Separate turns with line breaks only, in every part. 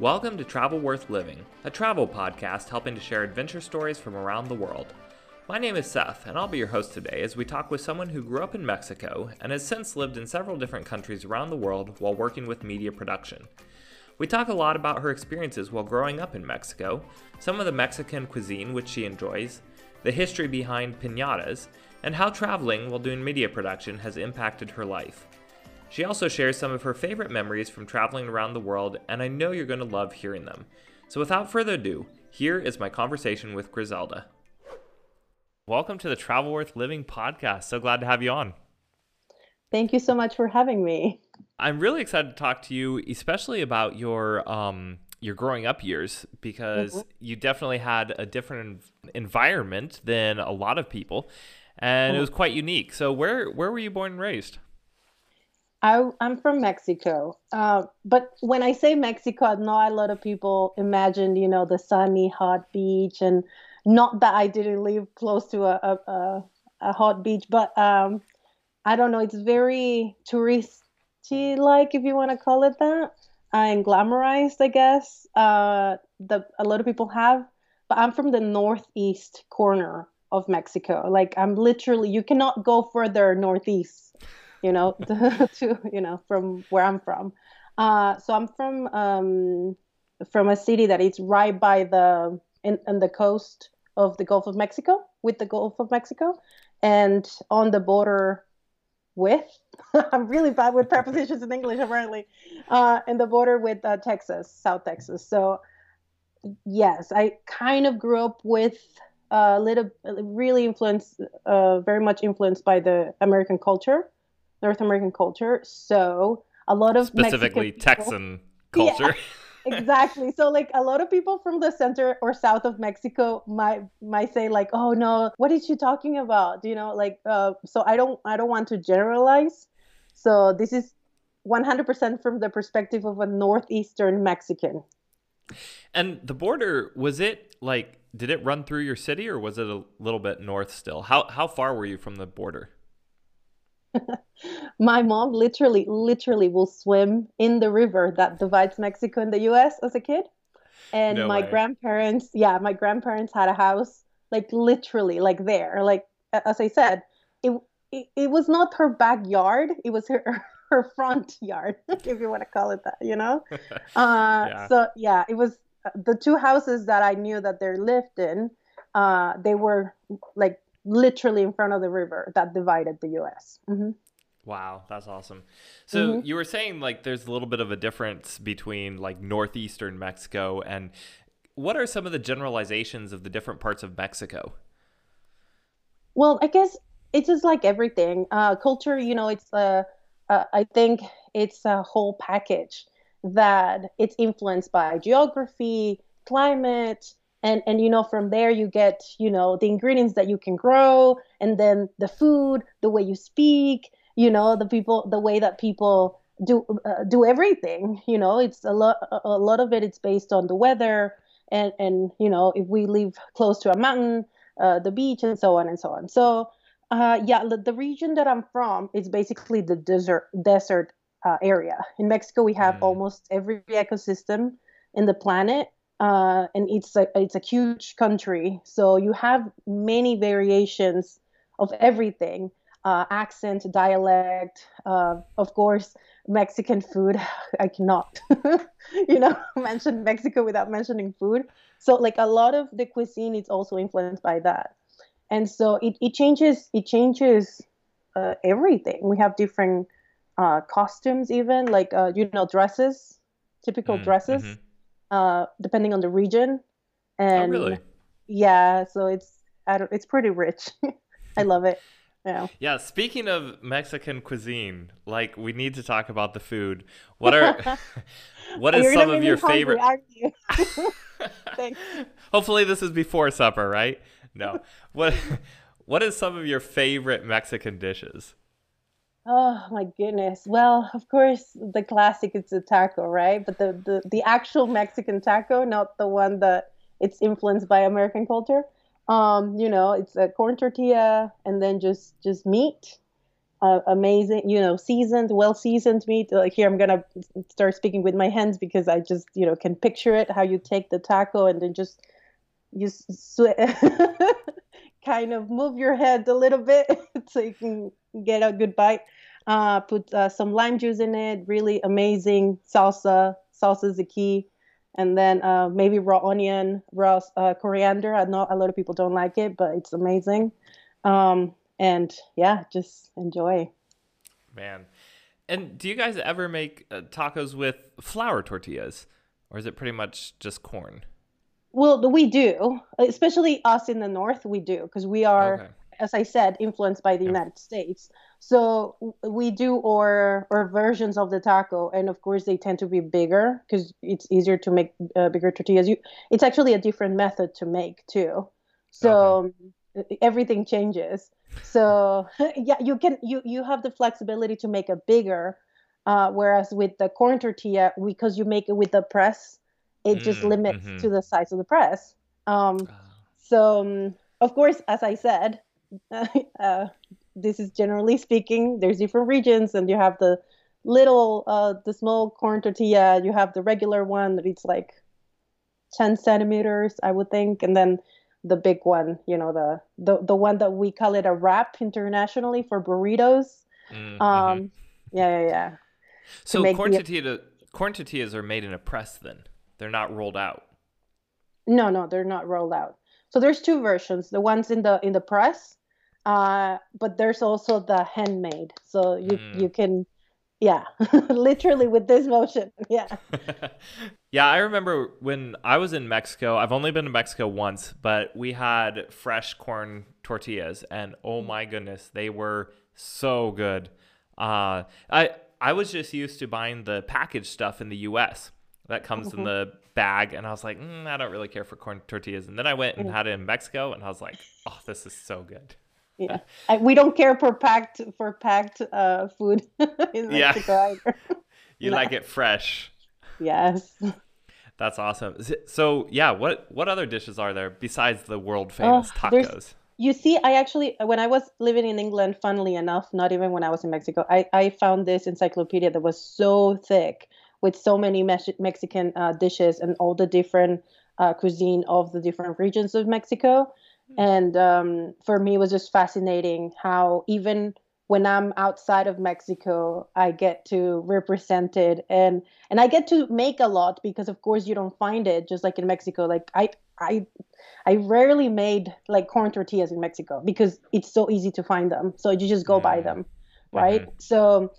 Welcome to Travel Worth Living, a travel podcast helping to share adventure stories from around the world. My name is Seth, and I'll be your host today as we talk with someone who grew up in Mexico and has since lived in several different countries around the world while working with media production. We talk a lot about her experiences while growing up in Mexico, some of the Mexican cuisine which she enjoys, the history behind pinatas, and how traveling while doing media production has impacted her life. She also shares some of her favorite memories from traveling around the world, and I know you're going to love hearing them. So without further ado, here is my conversation with Griselda. Welcome to the Travel Worth Living podcast. So glad to have you on.
Thank you so much for having me.
I'm really excited to talk to you, especially about your um, your growing up years, because mm-hmm. you definitely had a different environment than a lot of people, and it was quite unique. So, where where were you born and raised?
I, am from Mexico. Uh, but when I say Mexico, I know a lot of people imagine, you know, the sunny, hot beach. And not that I didn't live close to a, a, a, a hot beach, but um, I don't know, it's very touristy like, if you want to call it that, and glamorized, I guess. Uh, the, a lot of people have. But I'm from the northeast corner of Mexico. Like, I'm literally, you cannot go further northeast you know, to you know from where I'm from. Uh, so I'm from um, from a city that is right by the in, in the coast of the Gulf of Mexico, with the Gulf of Mexico, and on the border with I'm really bad with prepositions in English apparently, uh, in the border with uh, Texas, South Texas. So yes, I kind of grew up with a little, really influenced, uh, very much influenced by the American culture. North American culture. So a lot of
specifically
people,
Texan culture.
Yeah, exactly. So like a lot of people from the center or south of Mexico might might say like, "Oh no, what is she talking about?" You know, like uh, so I don't I don't want to generalize. So this is 100% from the perspective of a northeastern Mexican.
And the border was it like did it run through your city or was it a little bit north still? How how far were you from the border?
my mom literally, literally will swim in the river that divides Mexico and the US as a kid. And no my way. grandparents, yeah, my grandparents had a house like literally like there. Like as I said, it it, it was not her backyard, it was her her front yard, if you want to call it that, you know? Uh, yeah. So yeah, it was uh, the two houses that I knew that they lived in. Uh, they were like literally in front of the river that divided the U.S. Mm-hmm.
Wow, that's awesome. So mm-hmm. you were saying like there's a little bit of a difference between like northeastern Mexico and what are some of the generalizations of the different parts of Mexico?
Well, I guess it's just like everything. Uh, culture, you know, it's uh, uh, I think it's a whole package that it's influenced by geography, climate, and and you know from there you get you know the ingredients that you can grow and then the food the way you speak you know the people the way that people do uh, do everything you know it's a lot a lot of it it's based on the weather and and you know if we live close to a mountain uh, the beach and so on and so on. So uh, yeah the, the region that i'm from is basically the desert desert uh, area. In mexico we have mm. almost every ecosystem in the planet uh, and it's a it's a huge country, so you have many variations of everything, uh, accent, dialect, uh, of course, Mexican food. I cannot, you know, mention Mexico without mentioning food. So like a lot of the cuisine is also influenced by that, and so it, it changes it changes uh, everything. We have different uh, costumes, even like uh, you know dresses, typical mm, dresses. Mm-hmm uh, depending on the region.
Oh, and oh, really?
Yeah, so it's I don't, it's pretty rich. I love it. Yeah.
Yeah. Speaking of Mexican cuisine, like we need to talk about the food. What are what is some of your favorite? You? Hopefully, this is before supper, right? No. What what is some of your favorite Mexican dishes?
Oh my goodness. Well, of course, the classic is the taco, right? But the, the, the actual Mexican taco, not the one that it's influenced by American culture. Um, you know, it's a corn tortilla and then just just meat. uh, amazing, you know, seasoned, well seasoned meat. Like here, I'm gonna start speaking with my hands because I just, you know, can picture it. How you take the taco and then just you sw- kind of move your head a little bit so you can get a good bite. Uh, put uh, some lime juice in it. Really amazing salsa. Salsa is the key. And then uh, maybe raw onion, raw uh, coriander. I know a lot of people don't like it, but it's amazing. Um, and yeah, just enjoy.
Man. And do you guys ever make uh, tacos with flour tortillas? Or is it pretty much just corn?
Well, we do, especially us in the north. We do because we are, okay. as I said, influenced by the yeah. United States. So we do or or versions of the taco, and of course they tend to be bigger because it's easier to make uh, bigger tortillas. You, it's actually a different method to make too. So okay. everything changes. So yeah, you can you you have the flexibility to make a bigger, uh, whereas with the corn tortilla, because you make it with the press, it mm, just limits mm-hmm. to the size of the press. Um, ah. so um, of course, as I said, uh, this is generally speaking. There's different regions, and you have the little, uh, the small corn tortilla. You have the regular one that it's like 10 centimeters, I would think, and then the big one, you know, the the the one that we call it a wrap internationally for burritos. Mm-hmm. Um, yeah, yeah, yeah.
So corn tortilla, corn tortillas are made in a press. Then they're not rolled out.
No, no, they're not rolled out. So there's two versions. The ones in the in the press, uh, but there's also the handmade. So you mm. you can yeah literally with this motion yeah
yeah i remember when i was in mexico i've only been to mexico once but we had fresh corn tortillas and oh my goodness they were so good uh, i i was just used to buying the packaged stuff in the us that comes mm-hmm. in the bag and i was like mm, i don't really care for corn tortillas and then i went and mm. had it in mexico and i was like oh this is so good
yeah, I, we don't care for packed for packed uh, food in Mexico yeah. either.
you no. like it fresh.
Yes.
That's awesome. So yeah, what what other dishes are there besides the world famous oh, tacos?
You see, I actually when I was living in England, funnily enough, not even when I was in Mexico, I, I found this encyclopedia that was so thick with so many Mexican uh, dishes and all the different uh, cuisine of the different regions of Mexico. And um, for me it was just fascinating how even when i'm outside of mexico i get to represent it. And and i get to make a lot because of course you don't find it just like in mexico. Like i i i rarely made like corn tortillas in mexico because it's so easy to find them. So you just go buy them right? Mm-hmm. so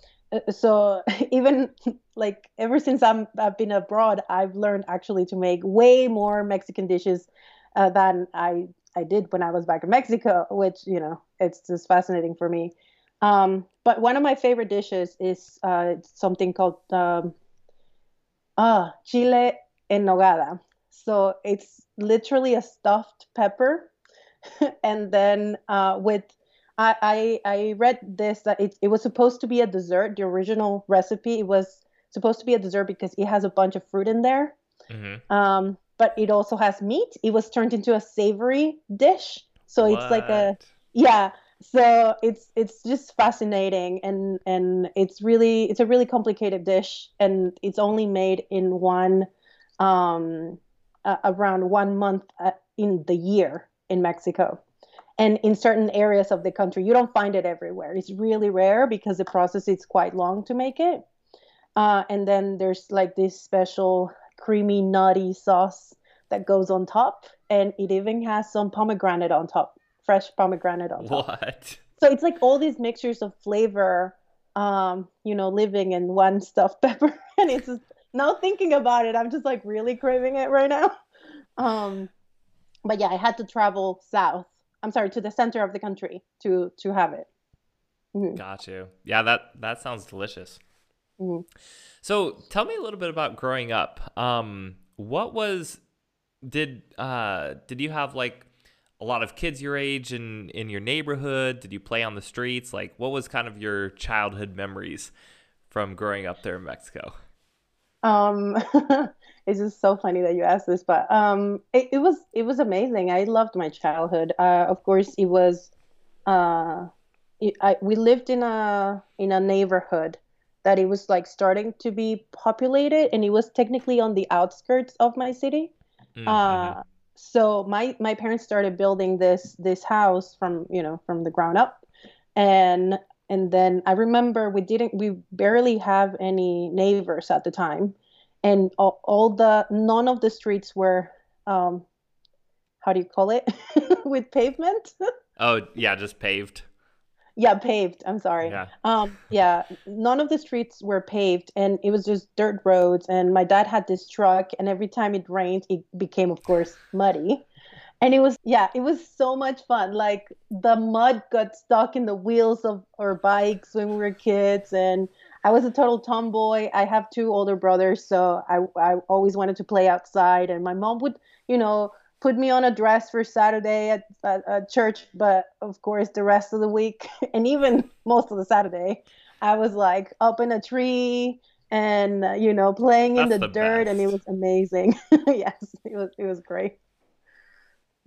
so even like ever since I'm I've been abroad, I've learned actually to make way more Mexican dishes uh, than I I did when I was back in Mexico, which you know it's just fascinating for me. Um, but one of my favorite dishes is uh, something called um, uh, chile en nogada. So it's literally a stuffed pepper, and then uh, with I, I, read this that it it was supposed to be a dessert. The original recipe it was supposed to be a dessert because it has a bunch of fruit in there. Mm-hmm. Um, but it also has meat. It was turned into a savory dish. So what? it's like a yeah. So it's it's just fascinating and and it's really it's a really complicated dish and it's only made in one um uh, around one month uh, in the year in Mexico. And in certain areas of the country, you don't find it everywhere. It's really rare because the process is quite long to make it. Uh, and then there's like this special creamy nutty sauce that goes on top and it even has some pomegranate on top fresh pomegranate on top
what
so it's like all these mixtures of flavor um you know living in one stuffed pepper and it's just, now thinking about it i'm just like really craving it right now um but yeah i had to travel south i'm sorry to the center of the country to to have it
mm-hmm. got you yeah that that sounds delicious mm-hmm. So tell me a little bit about growing up. Um, what was did uh did you have like a lot of kids your age in in your neighborhood? Did you play on the streets? Like what was kind of your childhood memories from growing up there in Mexico?
Um it's just so funny that you asked this, but um it, it was it was amazing. I loved my childhood. Uh of course it was uh it, I, we lived in a in a neighborhood that it was like starting to be populated and it was technically on the outskirts of my city mm-hmm. uh, so my my parents started building this this house from you know from the ground up and and then i remember we didn't we barely have any neighbors at the time. And all, all the none of the streets were um how do you call it? With pavement?
Oh yeah just paved.
Yeah paved. I'm sorry. Yeah. um yeah none of the streets were paved and it was just dirt roads and my dad had this truck and every time it rained it became of course muddy and it was yeah it was so much fun like the mud got stuck in the wheels of our bikes when we were kids and i was a total tomboy i have two older brothers so i i always wanted to play outside and my mom would you know put me on a dress for Saturday at, at, at, church, but of course the rest of the week and even most of the Saturday, I was like up in a tree and uh, you know playing That's in the, the dirt, best. and it was amazing. yes, it was it was great.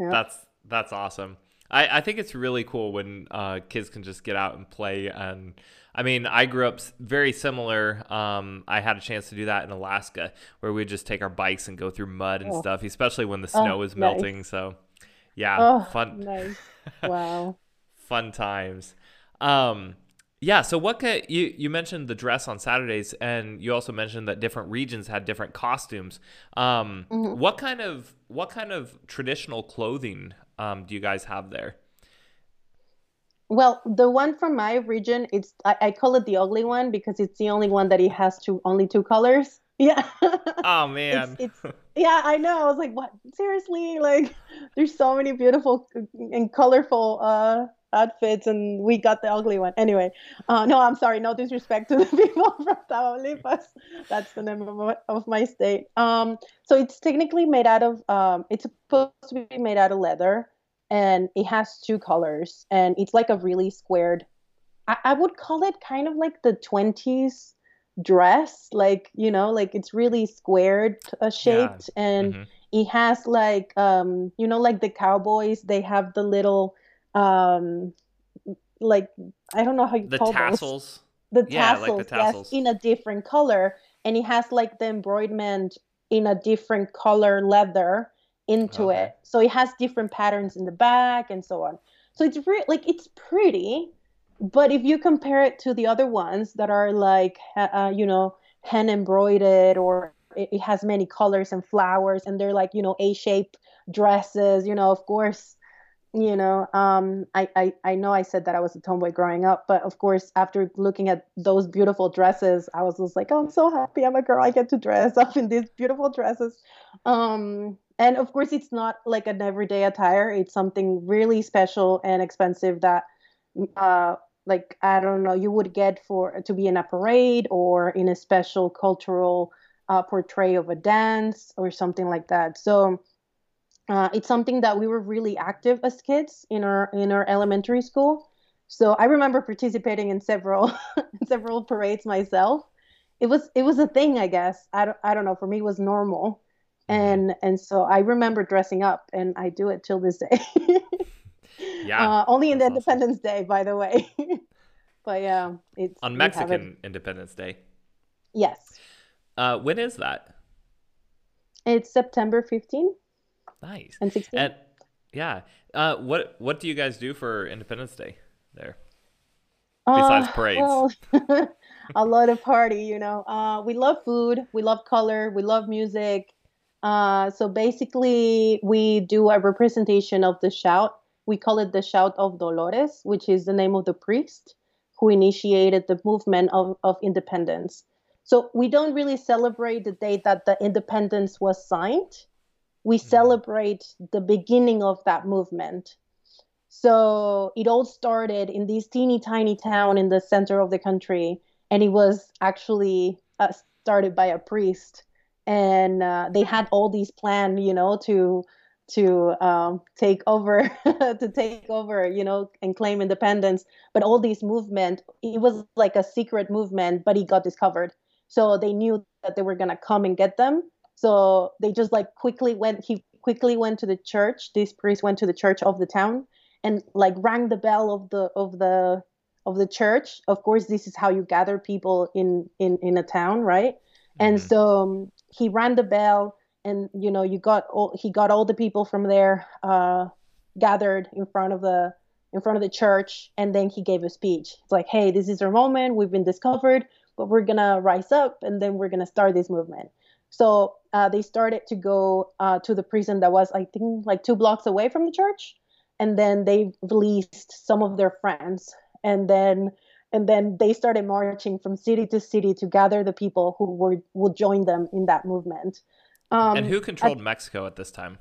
Yeah. That's that's awesome. I, I think it's really cool when uh, kids can just get out and play. And I mean, I grew up very similar. Um, I had a chance to do that in Alaska, where we'd just take our bikes and go through mud and oh. stuff, especially when the oh, snow oh, was melting. Nice. So, yeah,
oh, fun. Nice. Wow.
fun times. Um, yeah. So what could you you mentioned the dress on Saturdays, and you also mentioned that different regions had different costumes. Um, mm-hmm. What kind of what kind of traditional clothing um, do you guys have there?
Well, the one from my region, it's I, I, call it the ugly one because it's the only one that it has two only two colors. Yeah.
Oh man.
it's, it's yeah, I know. I was like, what? Seriously? Like, there's so many beautiful and colorful uh, outfits, and we got the ugly one. Anyway, uh, no, I'm sorry. No disrespect to the people from Tamaulipas. That's the name of my, of my state. Um, so it's technically made out of. Um, it's supposed to be made out of leather, and it has two colors, and it's like a really squared. I, I would call it kind of like the 20s dress like you know like it's really squared uh, shaped yeah. and mm-hmm. it has like um you know like the cowboys they have the little um like I don't know how you
the
call
tassels.
Those. The yeah, tassels, like the tassels. Yes, in a different color, and it has like the embroiderment in a different color leather into okay. it. So it has different patterns in the back and so on. So it's re- like it's pretty, but if you compare it to the other ones that are like uh, you know hand embroidered or it, has many colors and flowers and they're like you know A-shaped dresses, you know, of course you know um, I, I i know i said that i was a tomboy growing up but of course after looking at those beautiful dresses i was just like oh i'm so happy i'm a girl. I get to dress up in these beautiful dresses. Um, and of course it's not like an everyday attire. It's something really special and expensive that uh, like i don't know you would get for to be in a parade or in a special cultural uh, portray of a dance or something like that so uh, it's something that we were really active as kids in our in our elementary school. So I remember participating in several several parades myself. It was it was a thing, I guess. I don't I don't know. For me, it was normal, mm-hmm. and and so I remember dressing up, and I do it till this day.
yeah.
Uh, only in the Independence. Day, by the way. but yeah, it's
on Mexican Independence Day.
Yes.
Uh, when is that?
It's September 15th.
Nice.
And 16. And
yeah. Uh, what what do you guys do for Independence Day there? Besides uh, parades.
Well, a lot of party, you know. Uh, we love food, we love color, we love music. Uh, so basically, we do a representation of the shout. We call it the Shout of Dolores, which is the name of the priest who initiated the movement of, of independence. So we don't really celebrate the date that the independence was signed we mm-hmm. celebrate the beginning of that movement. So it all started in this teeny tiny town in the center of the country, and it was actually uh, started by a priest. And uh, they had all these plans, you know, to to um, take over to take over you know and claim independence but all these movement it was like a secret movement but he got discovered so they knew that they were going to come and get them so they just like quickly went. He quickly went to the church. This priest went to the church of the town and like rang the bell of the of the of the church. Of course, this is how you gather people in in in a town, right? Mm-hmm. And so um, he rang the bell, and you know, you got all he got all the people from there uh, gathered in front of the in front of the church, and then he gave a speech. It's like, hey, this is our moment. We've been discovered, but we're gonna rise up, and then we're gonna start this movement. So uh, they started to go uh, to the prison that was, I think, like two blocks away from the church, and then they released some of their friends, and then and then they started marching from city to city to gather the people who were would join them in that movement.
Um, and who controlled Mexico at this time?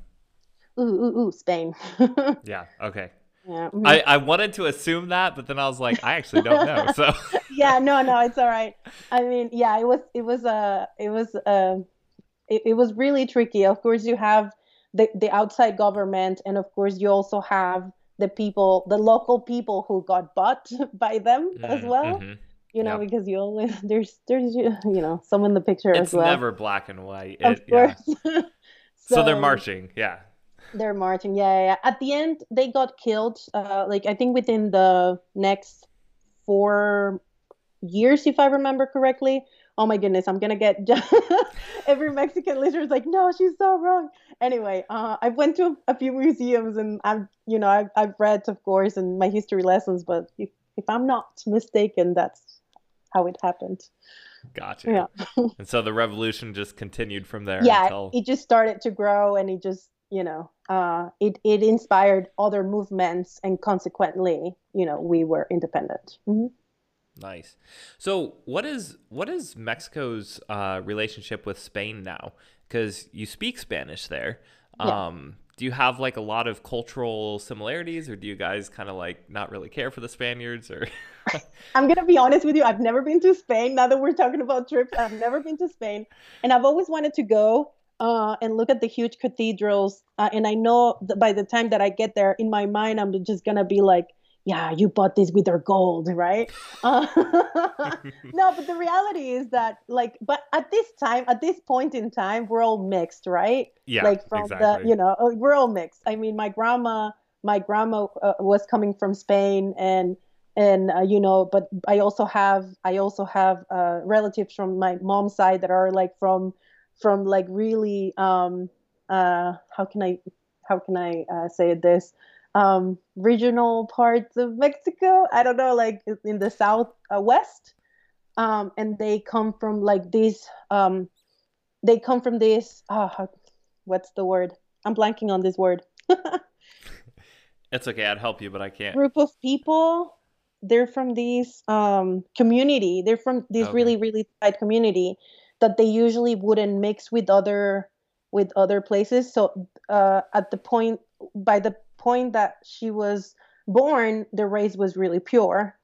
Ooh, ooh, ooh Spain.
yeah. Okay. Yeah. Mm-hmm. I, I wanted to assume that, but then I was like, I actually don't know. So
yeah, no, no, it's all right. I mean, yeah, it was it was a uh, it was uh, it, it was really tricky. Of course, you have the the outside government, and of course, you also have the people, the local people who got bought by them mm, as well. Mm-hmm. You know, yep. because you always there's there's you know some in the picture
it's
as well.
It's never black and white.
It, of course.
Yeah. so, so, they're marching, yeah.
They're marching, yeah, yeah. At the end, they got killed. Uh, like I think within the next four years, if I remember correctly. Oh my goodness, I'm gonna get every Mexican listener is like, no, she's so wrong. Anyway, uh, I've went to a few museums and I've, you know, I've, I've read, of course, in my history lessons, but if, if I'm not mistaken, that's how it happened.
Gotcha. Yeah. and so the revolution just continued from there.
Yeah,
until...
it just started to grow, and it just, you know, uh, it it inspired other movements, and consequently, you know, we were independent. Mm-hmm.
Nice. So, what is what is Mexico's uh, relationship with Spain now? Because you speak Spanish there. Yeah. Um, do you have like a lot of cultural similarities, or do you guys kind of like not really care for the Spaniards? Or
I'm gonna be honest with you. I've never been to Spain. Now that we're talking about trips, I've never been to Spain, and I've always wanted to go. Uh, and look at the huge cathedrals. Uh, and I know by the time that I get there, in my mind, I'm just gonna be like, yeah, you bought this with their gold, right? Uh, no, but the reality is that, like, but at this time, at this point in time, we're all mixed, right?
Yeah,
like from exactly. the, you know, uh, we're all mixed. I mean, my grandma, my grandma uh, was coming from Spain, and and uh, you know, but I also have, I also have uh, relatives from my mom's side that are like from, from like really, um, uh, how can I, how can I uh, say this? Um, regional parts of Mexico. I don't know, like in the south uh, west, um, and they come from like this. Um, they come from this. Uh, what's the word? I'm blanking on this word.
it's okay. I'd help you, but I can't.
Group of people. They're from this um, community. They're from this okay. really, really tight community that they usually wouldn't mix with other with other places. So uh, at the point by the point that she was born, the race was really pure.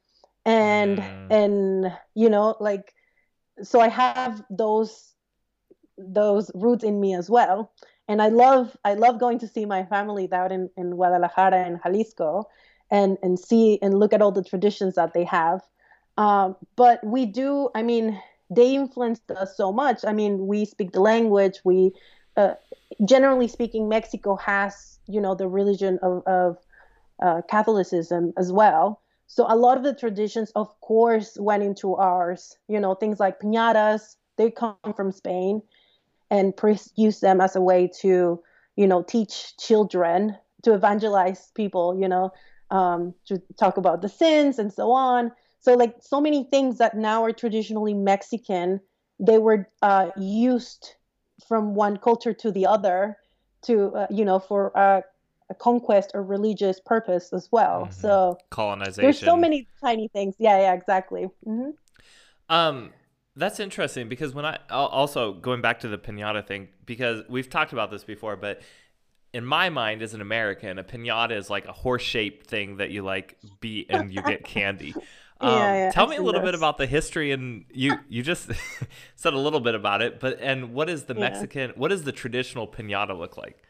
And mm. and you know, like so I have those those roots in me as well. And I love I love going to see my family down in, in Guadalajara and Jalisco and and see and look at all the traditions that they have. Um, but we do, I mean, they influenced us so much. I mean, we speak the language. We, uh, generally speaking, Mexico has you know the religion of, of uh, Catholicism as well. So a lot of the traditions, of course, went into ours. You know, things like piñatas, they come from Spain, and priests use them as a way to, you know, teach children to evangelize people. You know, um, to talk about the sins and so on. So like so many things that now are traditionally Mexican, they were uh, used from one culture to the other to uh, you know for uh, a conquest or religious purpose as well. Mm-hmm. So
colonization.
There's so many tiny things. Yeah, yeah, exactly. Mm-hmm.
Um, that's interesting because when I also going back to the pinata thing because we've talked about this before, but in my mind as an American, a pinata is like a horse shaped thing that you like beat and you get candy. Um, yeah, yeah, tell me a little bit about the history, and you you just said a little bit about it, but and what is the yeah. Mexican? What does the traditional pinata look like?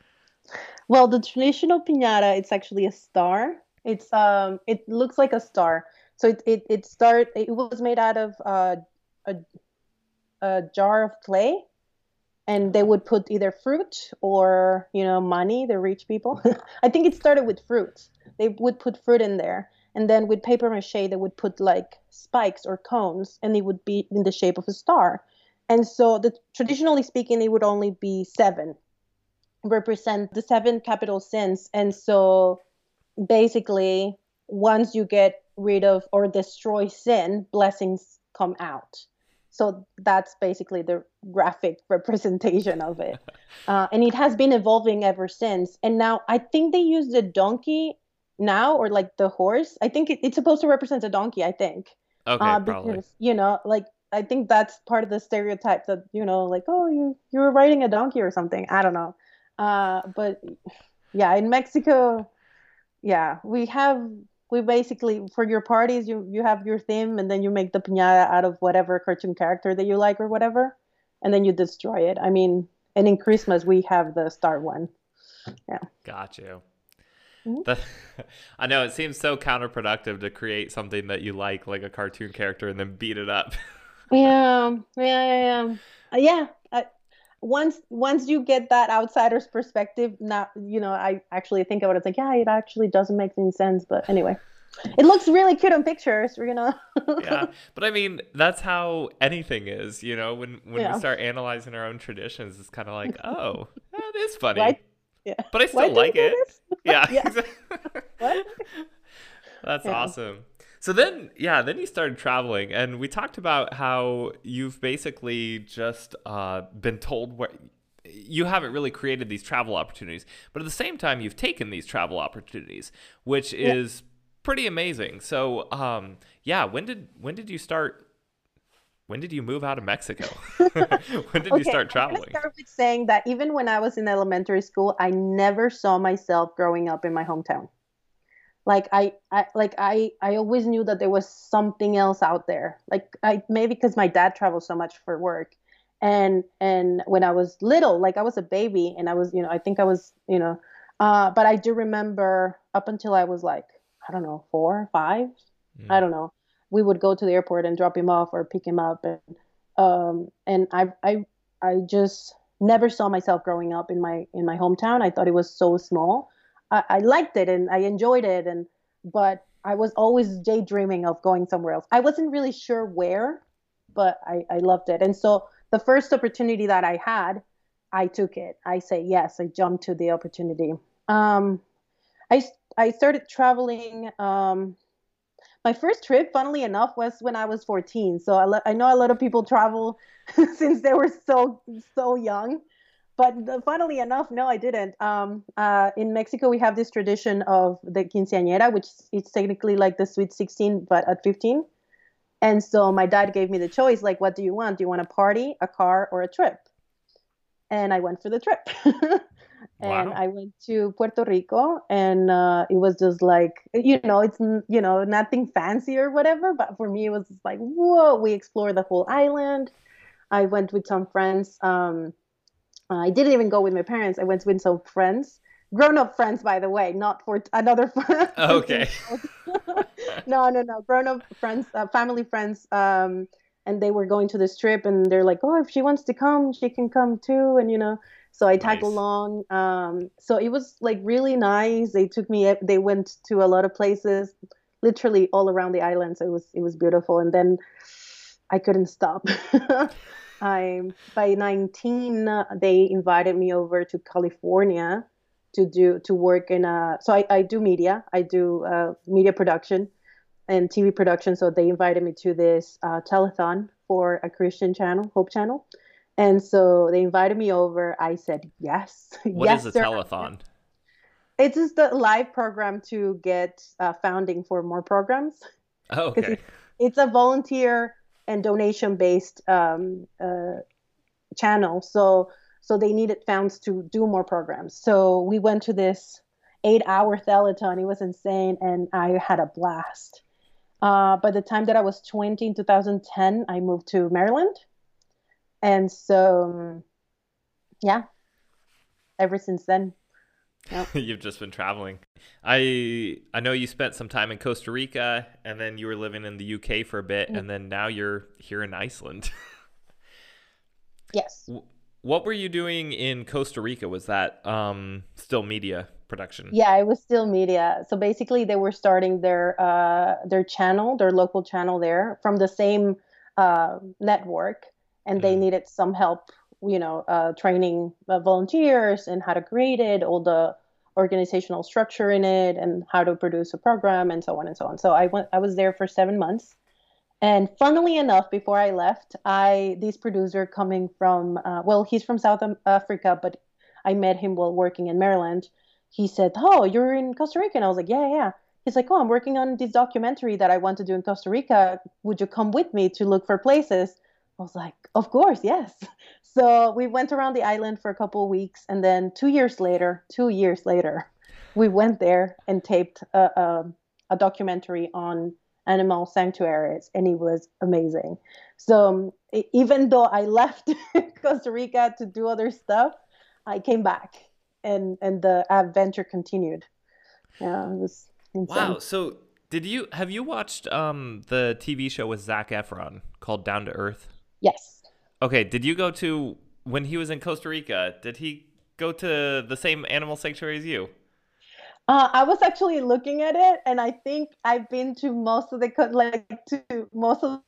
Well, the traditional pinata, it's actually a star. It's um, it looks like a star. So it it it start. It was made out of uh, a a jar of clay, and they would put either fruit or you know money. The rich people. I think it started with fruit. They would put fruit in there and then with paper mache they would put like spikes or cones and it would be in the shape of a star. And so the traditionally speaking it would only be seven represent the seven capital sins. And so basically once you get rid of or destroy sin blessings come out. So that's basically the graphic representation of it. Uh, and it has been evolving ever since. And now i think they use the donkey now or like the horse i think it, it's supposed to represent a donkey i think.
Okay uh, because probably.
you know like i think that's part of the stereotype that you know like oh you you were riding a donkey or something. I don't know. Uh, but yeah in mexico yeah we have we basically for your parties you you have your theme and then you make the piñata out of whatever cartoon character that you like or whatever and then you destroy it. I mean and in christmas we have the star one. Yeah.
Got you Mm-hmm. I know it seems so counterproductive to create something that you like, like a cartoon character, and then beat it up.
yeah, yeah, yeah, yeah. Uh, once once you get that outsider's perspective, not you know, I actually think about it. It's like, yeah, it actually doesn't make any sense. But anyway, it looks really cute on pictures. You know.
yeah, but I mean, that's how anything is. You know, when when yeah. we start analyzing our own traditions, it's kind of like, oh, that is funny. Right? Yeah. But I still like it. Yeah. yeah. what? That's yeah. awesome. So then, yeah, then you started traveling, and we talked about how you've basically just uh, been told where you haven't really created these travel opportunities, but at the same time, you've taken these travel opportunities, which is pretty amazing. So, um, yeah, when did when did you start when did you move out of Mexico? when did okay, you start traveling?
i start with saying that even when I was in elementary school, I never saw myself growing up in my hometown. Like I, I like I, I always knew that there was something else out there. Like I maybe because my dad traveled so much for work, and and when I was little, like I was a baby, and I was you know I think I was you know, uh, but I do remember up until I was like I don't know four, five, mm. I don't know we would go to the airport and drop him off or pick him up and um, and I, I I just never saw myself growing up in my in my hometown. I thought it was so small. I, I liked it and I enjoyed it and but I was always daydreaming of going somewhere else. I wasn't really sure where, but I, I loved it. And so the first opportunity that I had, I took it. I say yes. I jumped to the opportunity. Um, I I started traveling. Um, my first trip, funnily enough, was when I was 14. So I, I know a lot of people travel since they were so so young, but the, funnily enough, no, I didn't. Um, uh, in Mexico, we have this tradition of the quinceañera, which is technically like the sweet 16, but at 15. And so my dad gave me the choice, like, what do you want? Do you want a party, a car, or a trip? And I went for the trip. and wow. I went to Puerto Rico, and uh, it was just like you know, it's you know nothing fancy or whatever, but for me it was like whoa. We explored the whole island. I went with some friends. Um, I didn't even go with my parents. I went with some friends, grown-up friends, by the way, not for another friend.
Okay.
no, no, no, grown-up friends, uh, family friends. Um, and they were going to this trip, and they're like, "Oh, if she wants to come, she can come too," and you know so I tagged nice. along. Um, so it was like really nice. They took me. They went to a lot of places, literally all around the island. So it was it was beautiful. And then I couldn't stop. I by 19 uh, they invited me over to California to do to work in a. So I, I do media. I do uh, media production and TV production. So they invited me to this uh, telethon for a Christian channel, Hope Channel. And so they invited me over. I said yes.
What
yes,
is a sir. telethon?
It's just a live program to get uh, founding for more programs.
Oh, okay.
It's, it's, a volunteer and donation based um, uh, channel. So so they needed funds to do more programs. So we went to this eight hour telethon. It was insane, and I had a blast. Uh, by the time that I was 20 in 2010, I moved to Maryland and so um, yeah ever since then
yep. you've just been traveling i i know you spent some time in costa rica and then you were living in the uk for a bit mm-hmm. and then now you're here in iceland
yes
what were you doing in Costa Rica? Was that um, still media production?
Yeah, it was still media. So basically, they were starting their uh, their channel, their local channel there from the same uh, network, and they needed some help. You know, uh, training uh, volunteers and how to create it, all the organizational structure in it, and how to produce a program, and so on and so on. So I went. I was there for seven months and funnily enough, before I left, I this producer coming from uh, well, he's from South Africa, but I met him while working in Maryland. He said, "Oh, you're in Costa Rica," and I was like, "Yeah, yeah." He's like, "Oh, I'm working on this documentary that I want to do in Costa Rica. Would you come with me to look for places?" I was like, "Of course, yes." So we went around the island for a couple of weeks, and then two years later, two years later, we went there and taped a, a, a documentary on animal sanctuaries, and it was amazing. So um, even though I left Costa Rica to do other stuff, I came back, and and the adventure continued. Yeah, it was insane.
Wow. So did you have you watched um the TV show with Zac Efron called Down to Earth?
Yes.
Okay. Did you go to when he was in Costa Rica? Did he go to the same animal sanctuary as you?
Uh, I was actually looking at it, and I think I've been to most of the like to most of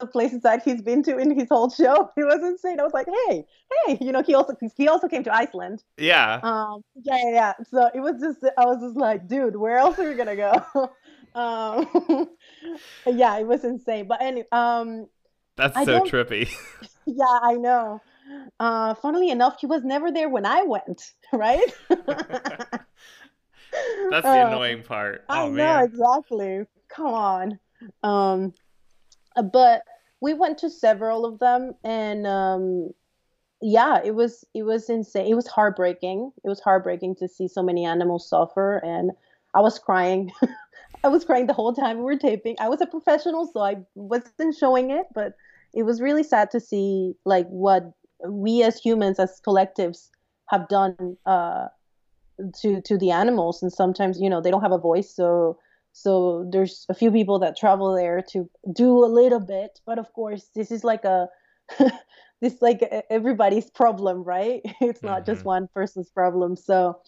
the places that he's been to in his whole show. He was insane. I was like, hey, hey, you know, he also he also came to Iceland.
Yeah.
Um. Yeah, yeah. yeah. So it was just I was just like, dude, where else are we gonna go? um. yeah, it was insane. But anyway, um.
That's so trippy.
yeah, I know. Uh, funnily enough, he was never there when I went. Right.
That's the uh, annoying part. Oh, I know
man. exactly. Come on. Um, but we went to several of them, and um, yeah, it was it was insane. It was heartbreaking. It was heartbreaking to see so many animals suffer, and I was crying. I was crying the whole time we were taping. I was a professional, so I wasn't showing it, but it was really sad to see like what we as humans, as collectives, have done uh, to to the animals and sometimes you know they don't have a voice so so there's a few people that travel there to do a little bit but of course this is like a this like everybody's problem right it's not mm-hmm. just one person's problem so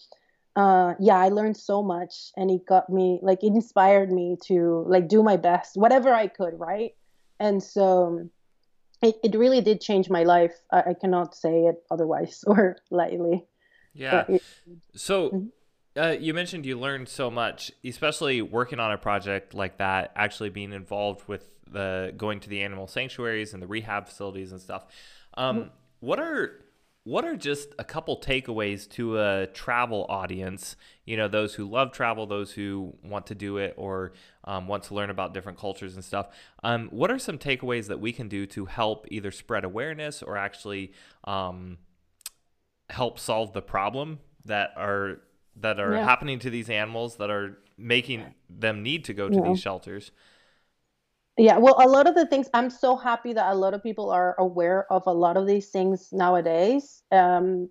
uh yeah i learned so much and it got me like it inspired me to like do my best whatever i could right and so it, it really did change my life I, I cannot say it otherwise or lightly
yeah. so mm-hmm. uh, you mentioned you learned so much, especially working on a project like that, actually being involved with the going to the animal sanctuaries and the rehab facilities and stuff. Um, mm-hmm. What are what are just a couple takeaways to a travel audience you know those who love travel those who want to do it or um, want to learn about different cultures and stuff um, what are some takeaways that we can do to help either spread awareness or actually um, help solve the problem that are that are yeah. happening to these animals that are making them need to go to yeah. these shelters.
Yeah, well, a lot of the things I'm so happy that a lot of people are aware of a lot of these things nowadays. Um,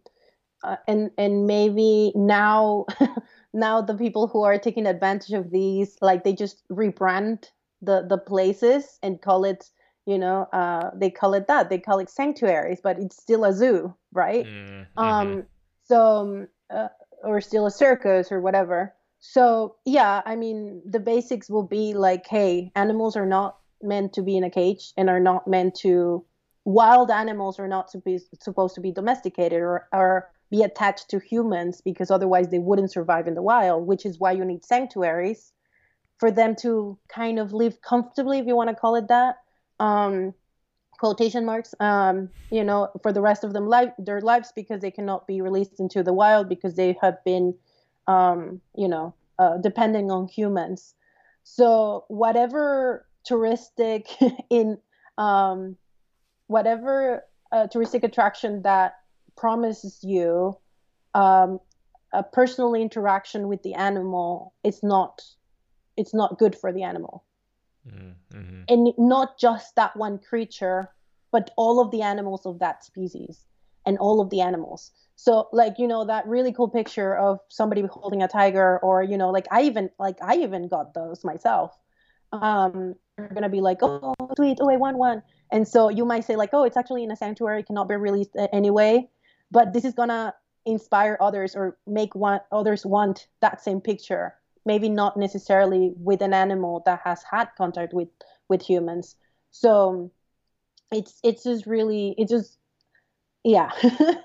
uh, and and maybe now now the people who are taking advantage of these like they just rebrand the the places and call it you know uh, they call it that they call it sanctuaries but it's still a zoo right mm-hmm. um so um, uh, or still a circus or whatever so yeah i mean the basics will be like hey animals are not meant to be in a cage and are not meant to wild animals are not to be, supposed to be domesticated or, or be attached to humans because otherwise they wouldn't survive in the wild which is why you need sanctuaries for them to kind of live comfortably if you want to call it that. Um, quotation marks, um, you know, for the rest of them life their lives because they cannot be released into the wild because they have been, um, you know, uh, depending on humans. So whatever touristic in um, whatever uh, touristic attraction that promises you um, a personal interaction with the animal, it's not it's not good for the animal. Mm-hmm. And not just that one creature, but all of the animals of that species and all of the animals. So like, you know, that really cool picture of somebody holding a tiger or, you know, like I even like I even got those myself. Um, you're gonna be like, oh sweet, oh I want one. And so you might say like, oh, it's actually in a sanctuary, cannot be released anyway. but this is gonna inspire others or make one others want that same picture maybe not necessarily with an animal that has had contact with with humans so it's it's just really it just yeah.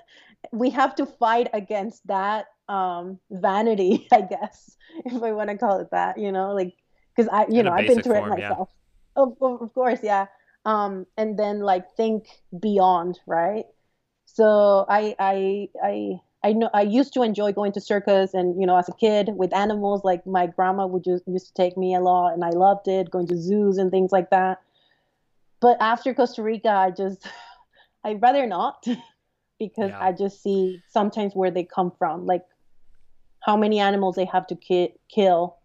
We have to fight against that um vanity i guess if i want to call it that you know like because i you
In
know i've been through
form,
it myself. Of, of, of course yeah. Um and then like think beyond right? So i i i I know I used to enjoy going to circus and you know as a kid with animals like my grandma would just used to take me a lot and I loved it going to zoos and things like that. But after Costa Rica I just I'd rather not because
Yeah.
I just see sometimes where they come from like how many animals they have to ki- kill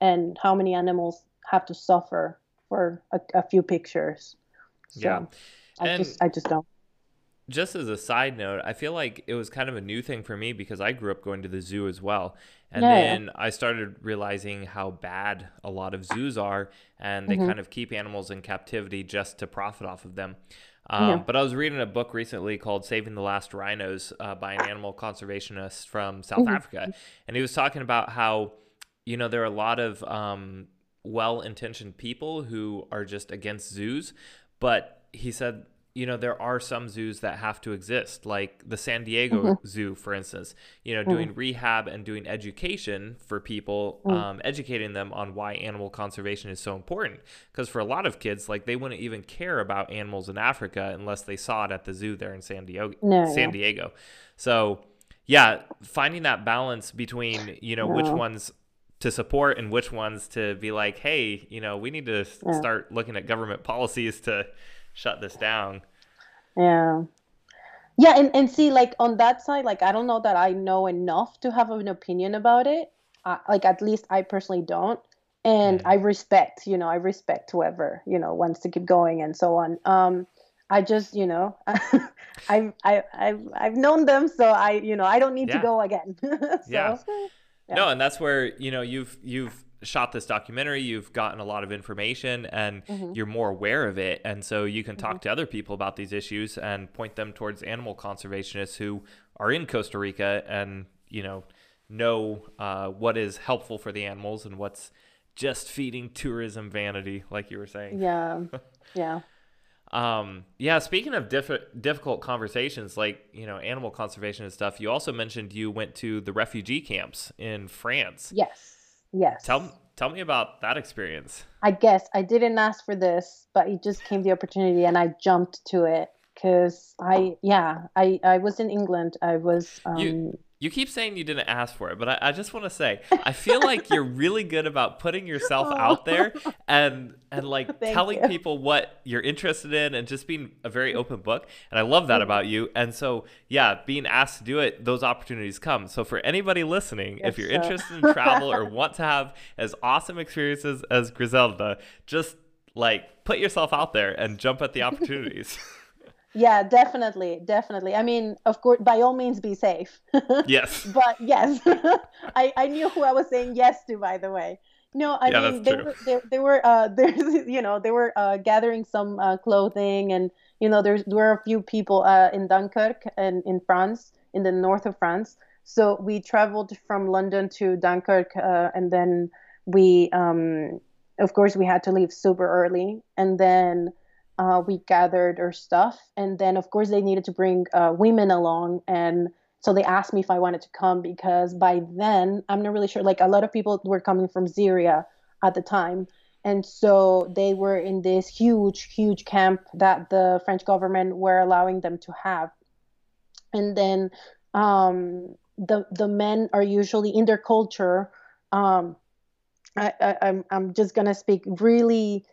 and how many animals have to suffer for a, a few pictures. So
Yeah.
I
And-
just I just don't.
just as a side note, I feel like it was kind of a new thing for me because I grew up going to the zoo as well. And
Yeah.
then I started realizing how bad a lot of zoos are and they
Mhm.
kind of keep animals in captivity just to profit off of them. Um,
Yeah.
But I was reading a book recently called Saving the Last Rhinos uh, by an animal conservationist from South
Mhm.
Africa. And he was talking about how, you know, there are a lot of um, well intentioned people who are just against zoos. But he said, you know, there are some zoos that have to exist, like the San Diego
Mhm.
Zoo, for instance, you know,
Mm.
doing rehab and doing education for people,
Mm.
um, educating them on why animal conservation is so important. Because for a lot of kids, like they wouldn't even care about animals in Africa unless they saw it at the zoo there in San Diego.
No,
San
yeah.
Diego. So, yeah, finding that balance between, you know, which ones to support and which ones to be like, hey, you know, we need to
Yeah.
start looking at government policies to shut this down.
Yeah. Yeah, and, and see, like on that side, like I don't know that I know enough to have an opinion about it. Uh, like at least I personally don't. And
Mm.
I respect, you know, I respect whoever, you know, wants to keep going and so on. Um, I just, you know, I've I, I've I've known them, so I, you know, I don't need
Yeah.
to go again. so,
Yeah.
Yeah.
No, and that's where, you know, you've you've shot this documentary, you've gotten a lot of information and
Mhm.
you're more aware of it. And so you can talk to other people about these issues and point them towards animal conservationists who are in Costa Rica and, you know, know uh, what is helpful for the animals and what's just feeding tourism vanity, like you were saying.
Yeah. Yeah.
Um, yeah, speaking of diff- difficult conversations like, you know, animal conservation and stuff, you also mentioned you went to the refugee camps in France.
Yes. Yes.
Tell tell me about that experience.
I guess I didn't ask for this, but it just came the opportunity and I jumped to it because I, yeah, I, I was in England. I was, um,
You- You keep saying you didn't ask for it, but I, I just want to say I feel like you're really good about putting yourself out there and and like
Thank
telling
you.
people what you're interested in and just being a very open book. And I love that
Mm-hmm.
about you. And so yeah, being asked to do it, those opportunities come. So for anybody listening, if you're interested in travel or want to have as awesome experiences as Griselda, just like put yourself out there and jump at the opportunities.
Yeah, definitely. Definitely. I mean, of course, by all means, be safe.
yes.
but yes, I, I knew who I was saying yes to, by the way. No, I
Yeah,
mean they were they, they were uh there's you know they were uh gathering some uh, clothing and you know there's there were a few people uh in Dunkirk and in France in the north of France. So we traveled from London to Dunkirk uh, and then we um of course we had to leave super early and then uh, we gathered our stuff and then of course they needed to bring uh, women along and so they asked me if I wanted to come because by then, I'm not really sure, like a lot of people were coming from Syria at the time. And so they were in this huge, huge camp that the French government were allowing them to have. And then um, the the men are usually in their culture. Um, I, I, I'm I'm just gonna speak really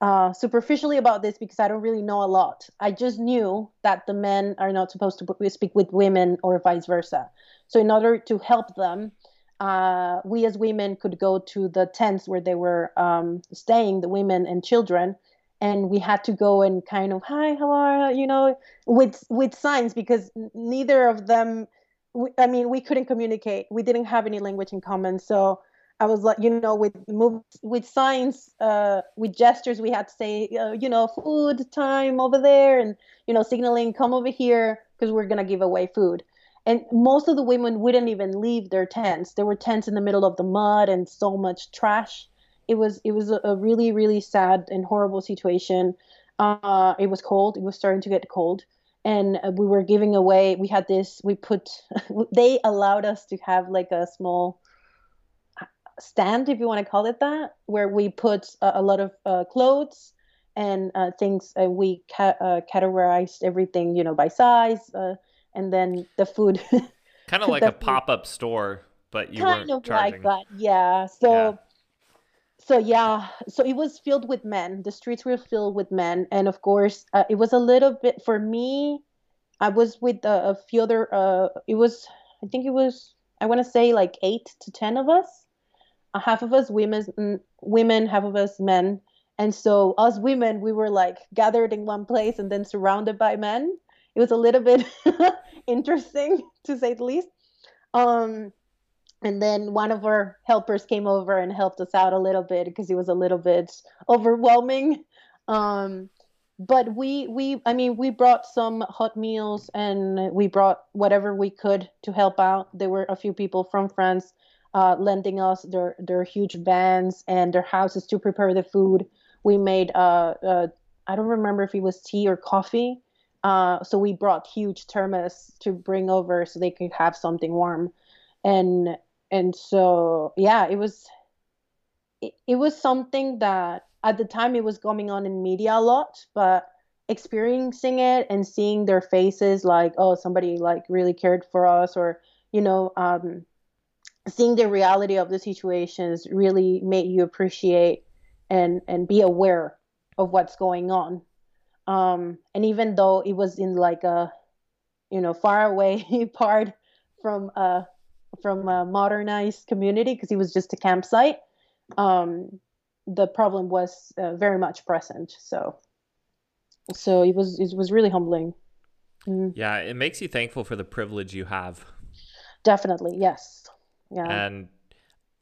uh, superficially about this because I don't really know a lot. I just knew that the men are not supposed to speak with women or vice versa. So, in order to help them, uh, we as women could go to the tents where they were um, staying, the women and children, and we had to go and kind of, hi, how are you? Know, with with signs because neither of them. I mean, we couldn't communicate. We didn't have any language in common, so I was like, you know, with move, with signs, uh, with gestures, we had to say, uh, you know, food time over there, and you know, signaling, come over here because we're gonna give away food. and most of the women wouldn't even leave their tents. There were tents in the middle of the mud and so much trash. It was it was a, really really sad and horrible situation. Uh, it was cold. It was starting to get cold. And uh, we were giving away we had this we put they allowed us to have like a small stand if you want to call it that where we put a, a lot of uh, clothes and uh, things uh, we ca- uh, categorized everything you know by size and then the food.
Kind of like a pop-up store but you kind of charging. like that
yeah. So yeah. so yeah. So it was filled with men. The streets were filled with men. And of course uh, it was a little bit for me i was with a, a few other uh, it was i think it was i want to say like eight to ten of us. uh, half of us women mm, women half of us men and so us women we were like gathered in one place and then surrounded by men it was a little bit interesting to say the least. Um, and then one of our helpers came over and helped us out a little bit because it was a little bit overwhelming. Um, but we we I mean we brought some hot meals and we brought whatever we could to help out. There were a few people from France uh, lending us their their huge vans and their houses to prepare the food. We made uh, uh I don't remember if it was tea or coffee uh, so we brought huge thermos to bring over so they could have something warm, and and so yeah, it was it, it was something that at the time it was going on in media a lot, but experiencing it and seeing their faces like oh somebody like really cared for us or you know um, seeing the reality of the situations really made you appreciate and and be aware of what's going on. Um, and even though it was in like a you know far away part from a from a modernized community because it was just a campsite um, the problem was uh, very much present. So so it was it was really humbling.
Mm. yeah it makes you thankful for the privilege you have.
Definitely yes yeah
and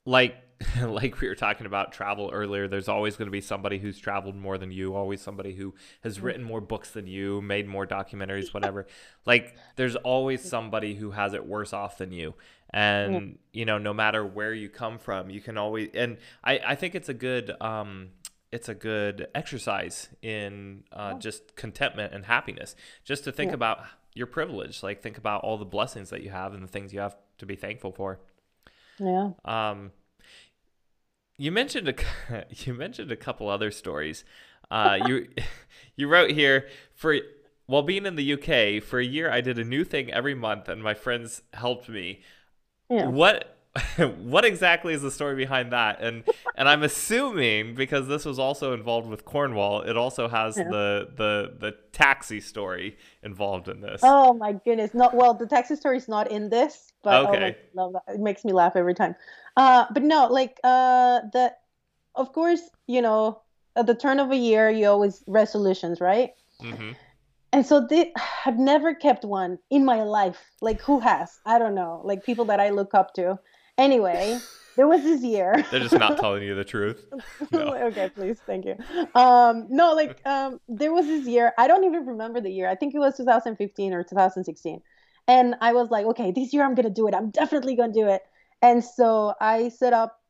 like like we were talking about travel earlier, there's always going to be somebody who's traveled more than you, always somebody who has written more books than you, made more documentaries, whatever. like there's always somebody who has it worse off than you. And you know, no matter where you come from, you can always and I I think it's a good um it's a good exercise in uh, just contentment and happiness. Just to think yeah. about your privilege, like think about all the blessings that you have and the things you have to be thankful for.
Yeah.
Um, you mentioned a you mentioned a couple other stories. Uh, you you wrote here for while being in the UK for a year, I did a new thing every month, and my friends helped me. Yeah. What what exactly is the story behind that? And and I'm assuming because this was also involved with Cornwall, it also has yeah. the the the taxi story involved in this.
Oh my goodness! Not well, the taxi story is not in this, but okay. oh, love that. It makes me laugh every time. Uh, but no, like uh, the of course, you know, at the turn of a year, you always resolutions, right? Mm-hmm. And so they, I've never kept one in my life. Like who has? I don't know. Like people that I look up to. Anyway, there was this year.
They're just not telling you the truth.
No. okay, please, thank you. Um, no, like um, there was this year. I don't even remember the year. I think it was 2015 or 2016. And I was like, okay, this year I'm gonna do it. I'm definitely gonna do it. And so I set up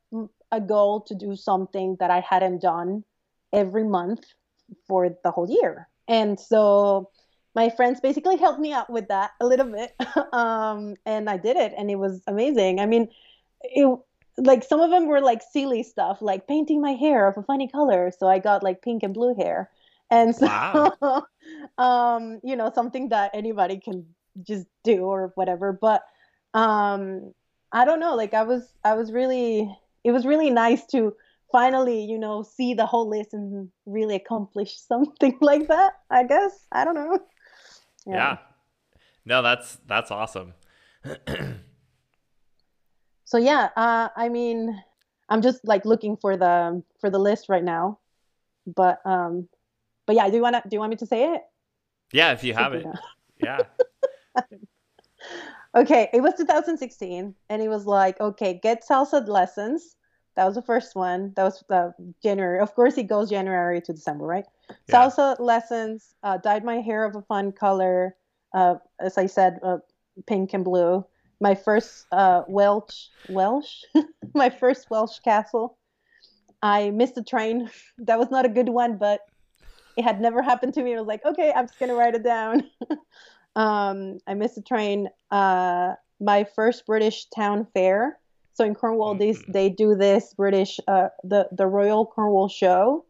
a goal to do something that I hadn't done every month for the whole year. And so my friends basically helped me out with that a little bit. um, and I did it and it was amazing. I mean, it like some of them were like silly stuff, like painting my hair of a funny color. So I got like pink and blue hair. And so, wow. um, you know, something that anybody can just do or whatever. But um, I don't know, like I was, I was really, it was really nice to finally, you know, see the whole list and really accomplish something like that. I guess I don't know.
Yeah. yeah. No, that's that's awesome.
so yeah, uh, I mean, I'm just like looking for the for the list right now, but um, but yeah, do you want to do you want me to say it?
Yeah, if you have it. Yeah.
okay, it was 2016, and it was like, okay, get salsa lessons. That was the first one. That was uh, January. Of course, it goes January to December, right? Yeah. Salsa lessons. Uh, dyed my hair of a fun color. Uh, as I said, uh, pink and blue. My first uh, Welsh Welsh, my first Welsh castle. I missed a train. That was not a good one, but it had never happened to me. I was like, okay, I'm just gonna write it down. um, I missed a train. Uh, my first British town fair. So in Cornwall, mm-hmm. they they do this British uh, the the Royal Cornwall show,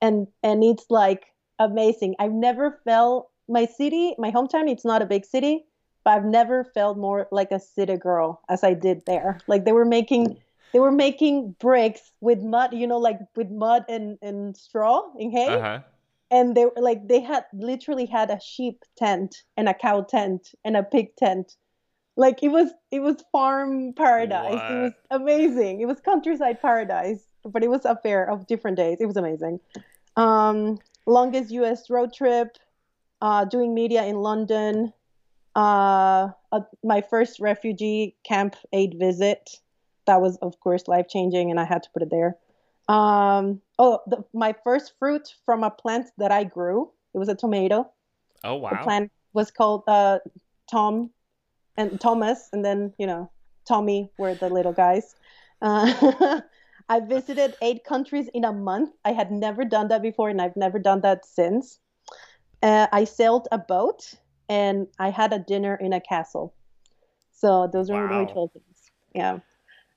and and it's like amazing. I've never felt my city, my hometown. It's not a big city, but I've never felt more like a city girl as I did there. Like they were making they were making bricks with mud, you know, like with mud and and straw and hay. Uh-huh. And they were like they had literally had a sheep tent and a cow tent and a pig tent. Like it was it was farm paradise. What? it was amazing. It was countryside paradise but it was a fair of different days. It was amazing. Um longest us road trip uh doing media in london uh, uh my first refugee camp aid visit that was of course life changing and i had to put it there um, oh, the, my first fruit from a plant that I grew. It was a tomato.
Oh wow!
The plant was called uh, Tom and Thomas, and then you know Tommy were the little guys. Uh, I visited eight countries in a month. I had never done that before, and I've never done that since. Uh, I sailed a boat, and I had a dinner in a castle. So those wow. are my cool things. Yeah.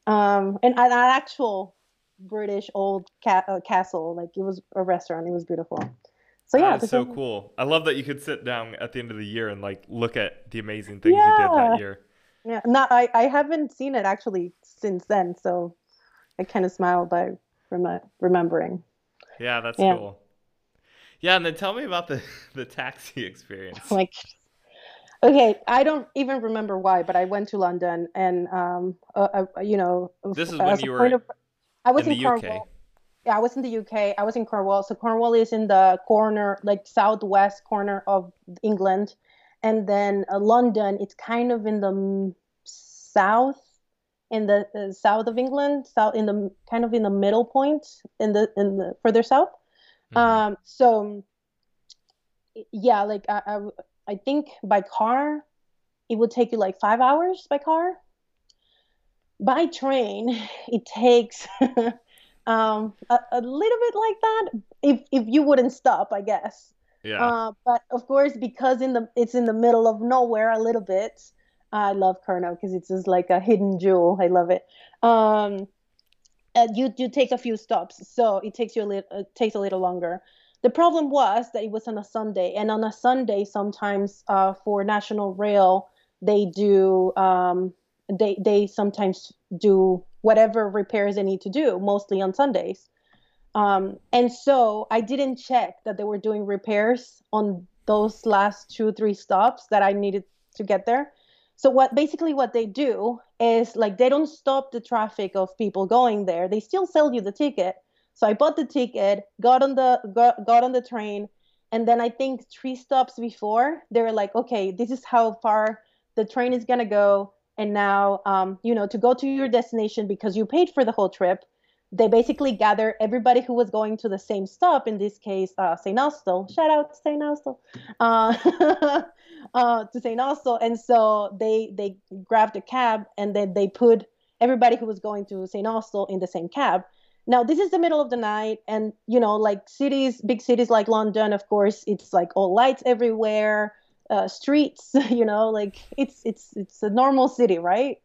Um, and an actual British old ca- uh, castle. Like it was a restaurant. It was beautiful.
So yeah, that's so cool. I love that you could sit down at the end of the year and like look at the amazing things yeah. you did that year.
Yeah, not I. I haven't seen it actually since then, so I kind of smile by rem- remembering.
Yeah, that's yeah. cool. Yeah, and then tell me about the the taxi experience.
Like, okay, I don't even remember why, but I went to London and um, uh, uh, you know,
this is when you were. Of,
I was in, in Cornwall. UK. Yeah, I was in the UK. I was in Cornwall. So Cornwall is in the corner, like southwest corner of England, and then uh, London. It's kind of in the south, in the uh, south of England, south in the kind of in the middle point in the in the further south. Mm-hmm. Um, so yeah, like I, I I think by car, it would take you like five hours by car by train, it takes um, a, a, little bit like that if if you wouldn't stop, I guess.
Yeah. Uh,
but of course, because in the it's in the middle of nowhere a little bit. I love Kernow because it's just like a hidden jewel. I love it. Um, you you take a few stops, so it takes you a little it takes a little longer. The problem was that it was on a Sunday, and on a Sunday, sometimes uh, for National Rail, they do um, they they sometimes do whatever repairs they need to do, mostly on Sundays. Um, and so I didn't check that they were doing repairs on those last two three stops that I needed to get there. So what basically what they do is like they don't stop the traffic of people going there. They still sell you the ticket. So I bought the ticket, got on the got, got on the train, and then I think three stops before they were like, okay, this is how far the train is gonna go and now um, you know to go to your destination because you paid for the whole trip. They basically gather everybody who was going to the same stop in this case uh, st austell. Shout out to st austell. Uh, uh, to st austell. And so they they grabbed a cab and then they put everybody who was going to st austell in the same cab now this is the middle of the night and you know like cities big cities like london of course it's like all lights everywhere uh, streets you know like it's it's it's a normal city right?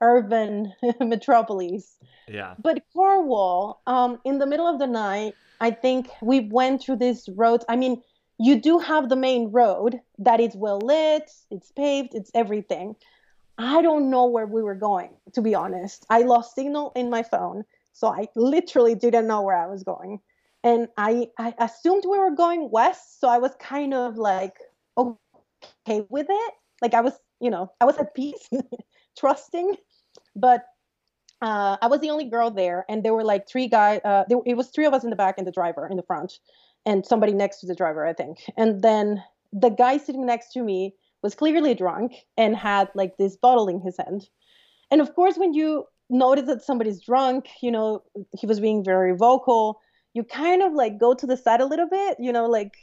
Urban metropolis.
Yeah.
But cornwall um in the middle of the night i think we went through this road i mean you do have the main road that is well lit it's paved it's everything. I don't know where we were going to be honest. I lost signal in my phone so i literally didn't know where i was going and i i assumed we were going west so i was kind of like okay with it. Like I was, you know, I was at peace, trusting, but uh, I was the only girl there, and there were like three guys. Uh, there, it was three of us in the back and the driver in the front, and somebody next to the driver, I think. And then the guy sitting next to me was clearly drunk and had like this bottle in his hand. And of course, when you notice that somebody's drunk, you know, he was being very vocal. You kind of like go to the side a little bit, you know, like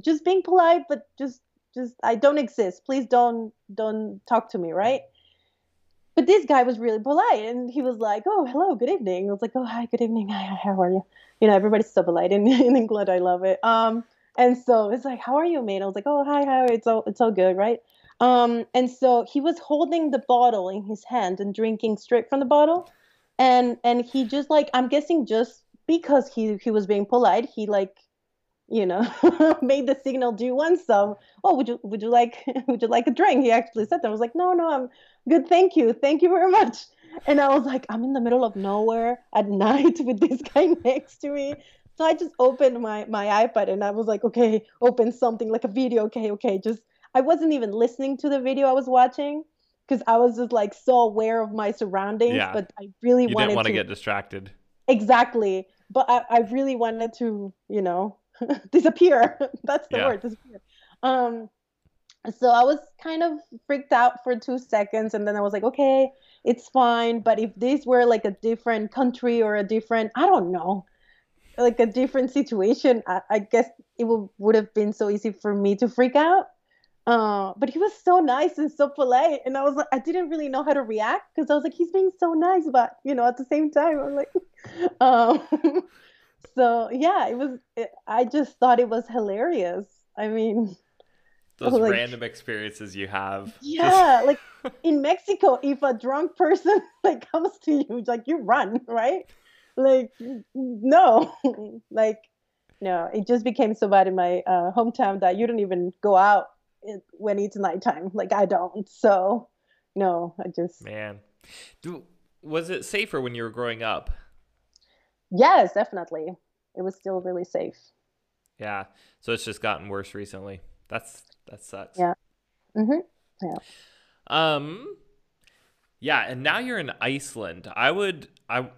just being polite, but just just I don't exist. Please don't don't talk to me, right? But this guy was really polite and he was like, Oh, hello, good evening. I was like, Oh, hi, good evening. Hi, how are you? You know, everybody's so polite in, in England. I love it. Um, and so it's like, How are you, mate? I was like, Oh, hi, hi, it's all it's all good, right? Um, and so he was holding the bottle in his hand and drinking straight from the bottle. And and he just like I'm guessing just because he he was being polite, he like you know made the signal do you want some? Oh would you would you like would you like a drink? He actually said that. I was like no no i'm good. Thank you. Thank you very much. And i was like i'm in the middle of nowhere at night with this guy next to me. So i just opened my my ipad and i was like okay open something like a video. Okay okay just i wasn't even listening to the video i was watching because i was just like so aware of my surroundings yeah. but i really
you
wanted
didn't want
to
get distracted
exactly but I, I really wanted to you know disappear. That's the yeah. word, disappear. Um, so I was kind of freaked out for two seconds, and then I was like, okay, it's fine. But if this were like a different country or a different, I don't know, like a different situation, I, I guess it would would have been so easy for me to freak out. Uh, but he was so nice and so polite, and I was like, I didn't really know how to react because I was like, he's being so nice, but you know, at the same time, I'm like, um, so yeah, it was. It, I just thought it was hilarious. I mean,
those like, random experiences you have.
Yeah, like in Mexico, if a drunk person like comes to you, like you run, right? Like no, like no. It just became so bad in my uh, hometown that you don't even go out when it's nighttime. Like I don't. So no, I just
man. Do, was it safer when you were growing up?
Yes, definitely. It was still really safe.
Yeah. So it's just gotten worse recently. That's that sucks.
Yeah. Mhm. Yeah.
Um yeah, and now you're in Iceland. I would I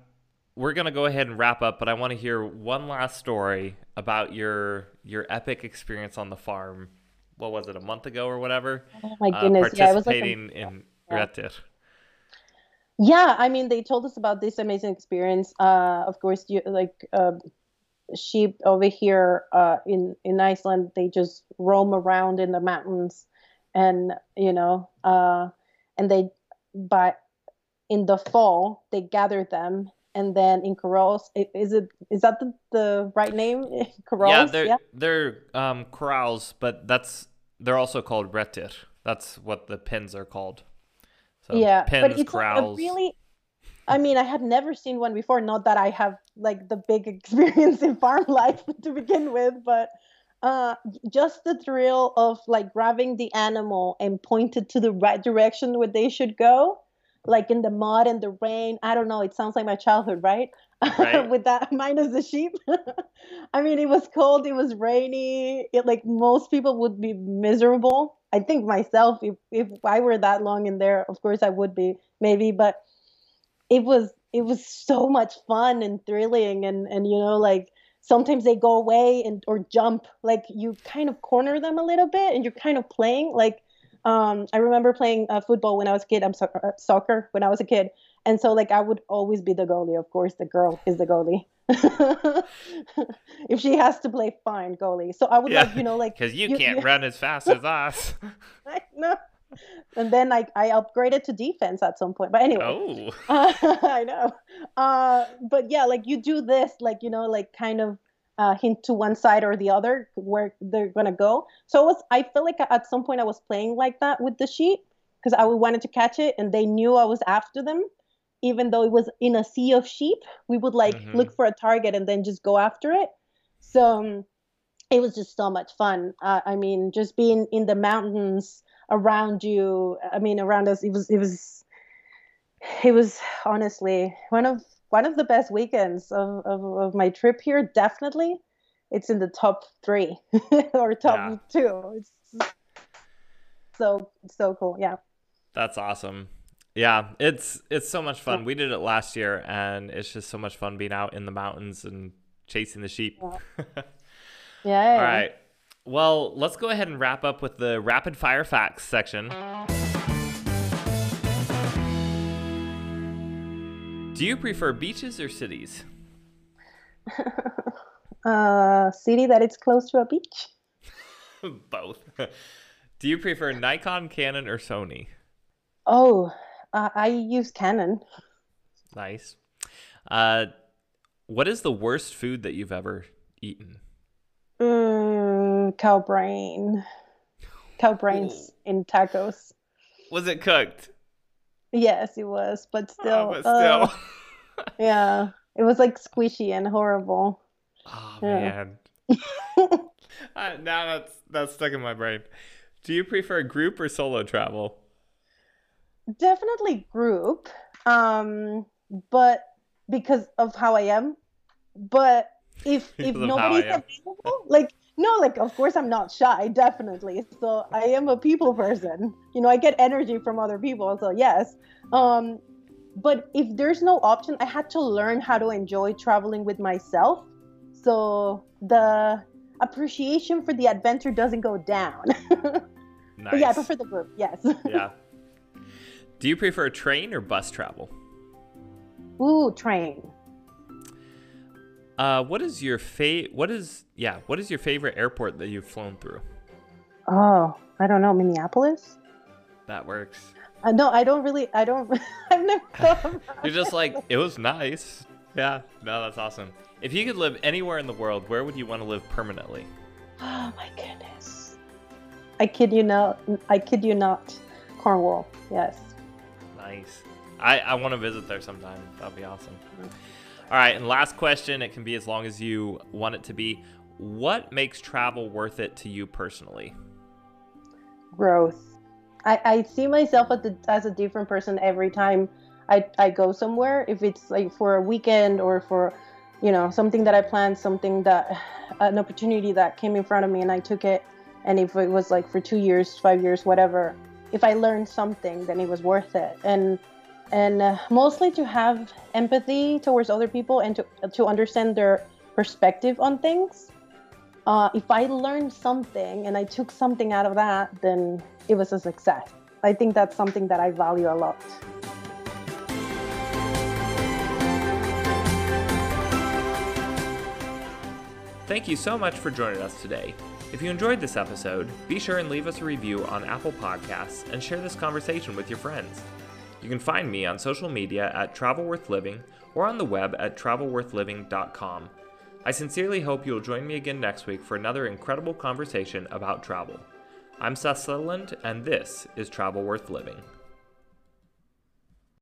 we're going to go ahead and wrap up, but I want to hear one last story about your your epic experience on the farm. What was it, a month ago or whatever?
Oh my uh, goodness. Uh,
participating yeah, it was like a, in yeah.
Yeah, I mean, they told us about this amazing experience. Uh, of course, you like uh, sheep over here uh, in in Iceland. They just roam around in the mountains, and you know, uh, and they but in the fall they gather them, and then in corrals. Is it is that the, the right name?
corrals. Yeah, they're yeah? they're um, corrals, but that's they're also called réttir. That's what the pens are called.
So yeah, pens, but it's corrals. really. I mean, I had never seen one before. Not that I have like the big experience in farm life to begin with, but uh, just the thrill of like grabbing the animal and pointed to the right direction where they should go, like in the mud and the rain. I don't know. It sounds like my childhood, right? right. With that minus the sheep. I mean, it was cold. It was rainy. It like most people would be miserable I think myself, if if I were that long in there, of course I would be maybe, but it was it was so much fun and thrilling, and and you know like sometimes they go away and or jump, like you kind of corner them a little bit, and you're kind of playing like. Um, I remember playing uh, football when I was a kid. I'm so- uh, soccer when I was a kid, and so like I would always be the goalie. Of course, the girl is the goalie. if she has to play fine goalie. So I would yeah, like, you know, like
because you, you, can't you... run as fast as us.
I know. And then like I upgraded to defense at some point. But anyway, oh. Uh, I know. Uh, but yeah, like you do this, like you know, like kind of uh, hint to one side or the other where they're gonna go. So it was. I feel like at some point I was playing like that with the sheep because I wanted to catch it, and they knew I was after them even though it was in a sea of sheep, we would like mm-hmm. look for a target and then just go after it. So um, it was just so much fun. Uh, I mean, just being in the mountains around you. I mean, around us, it was it was it was honestly one of one of the best weekends of, of, of my trip here. Definitely, it's in the top three or top yeah. two. It's so so cool. Yeah.
That's awesome. Yeah, it's it's so much fun. We did it last year, and it's just so much fun being out in the mountains and chasing the sheep.
Yeah. yeah.
All right. Well, let's go ahead and wrap up with the rapid fire facts section. Do you prefer beaches or cities?
uh, city that it's close to a beach.
Both. Do you prefer Nikon, Canon, or Sony?
Oh, uh, I use Canon.
Nice. Uh, what is the worst food that you've ever eaten?
Mm, cow brain. Cow brains in tacos.
Was it cooked?
Yes, it was, but
Oh,
still. uh, yeah, it was like squishy and horrible.
oh
yeah.
man. Uh, now that's that's stuck in my brain. Do you prefer group or solo travel?
Definitely group, um, but because of how I am. But if if
Because of how
nobody's available, like no, like of course I'm not shy, definitely. So I am a people person. You know, I get energy from other people. So yes. Um, but if there's no option, I had to learn how to enjoy traveling with myself. So the appreciation for the adventure doesn't go down.
Nice.
but yeah, I prefer the group. Yes.
yeah. Do you prefer train or bus travel?
Ooh, train.
Uh, what is your fa- What is yeah? What is your favorite airport that you've flown through?
Oh, I don't know, Minneapolis.
That works.
Uh, no, I don't really. I don't. I've never
You're just like it was nice. Yeah. No, that's awesome. If you could live anywhere in the world, where would you want to live permanently?
Oh my goodness. I kid you not. I kid you not. Cornwall. Yes.
Nice. I, I want to visit there sometime. That'd be awesome. All right, and last question. It can be as long as you want it to be. What makes travel worth it to you personally?
Growth. I, I see myself as a, different person every time I, I go somewhere. If it's like for a weekend or for, you know, something that I planned, something that, an opportunity that came in front of me and I took it. And if it was like for two years, five years, whatever, if I learned something, then it was worth it. And and uh, mostly to have empathy towards other people and to to understand their perspective on things. Uh, if I learned something and I took something out of that, then it was a success. I think that's something that I value a lot.
Thank you so much for joining us today. If you enjoyed this episode, be sure and leave us a review on Apple Podcasts and share this conversation with your friends. You can find me on social media at TravelWorthLiving or on the web at travelworthliving.com. I sincerely hope you'll join me again next week for another incredible conversation about travel. I'm Seth Sutherland, and this is Travel Worth Living.